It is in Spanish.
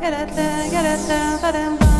Get it down, get it down,